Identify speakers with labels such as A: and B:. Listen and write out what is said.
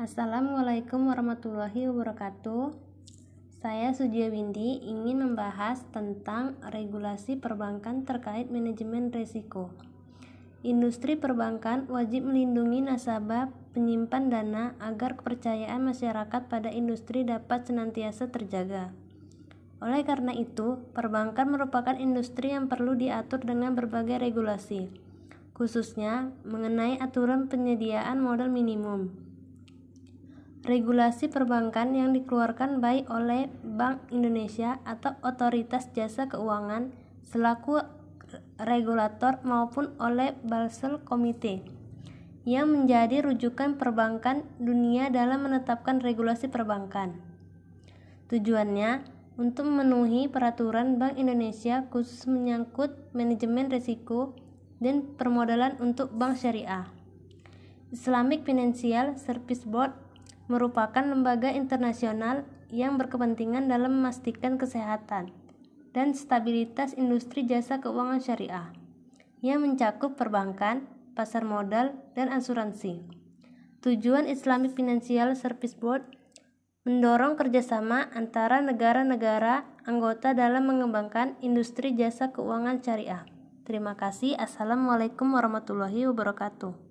A: Assalamualaikum warahmatullahi wabarakatuh. Saya Sujia Windy ingin membahas tentang regulasi perbankan terkait manajemen risiko. Industri perbankan wajib melindungi nasabah penyimpan dana agar kepercayaan masyarakat pada industri dapat senantiasa terjaga. Oleh karena itu, perbankan merupakan industri yang perlu diatur dengan berbagai regulasi, khususnya mengenai aturan penyediaan modal minimum regulasi perbankan yang dikeluarkan baik oleh Bank Indonesia atau Otoritas Jasa Keuangan selaku regulator maupun oleh Basel Komite yang menjadi rujukan perbankan dunia dalam menetapkan regulasi perbankan. Tujuannya untuk memenuhi peraturan Bank Indonesia khusus menyangkut manajemen risiko dan permodalan untuk bank syariah. Islamic Financial Service Board merupakan lembaga internasional yang berkepentingan dalam memastikan kesehatan dan stabilitas industri jasa keuangan syariah yang mencakup perbankan, pasar modal, dan asuransi. Tujuan Islamic Financial Service Board mendorong kerjasama antara negara-negara anggota dalam mengembangkan industri jasa keuangan syariah. Terima kasih. Assalamualaikum warahmatullahi wabarakatuh.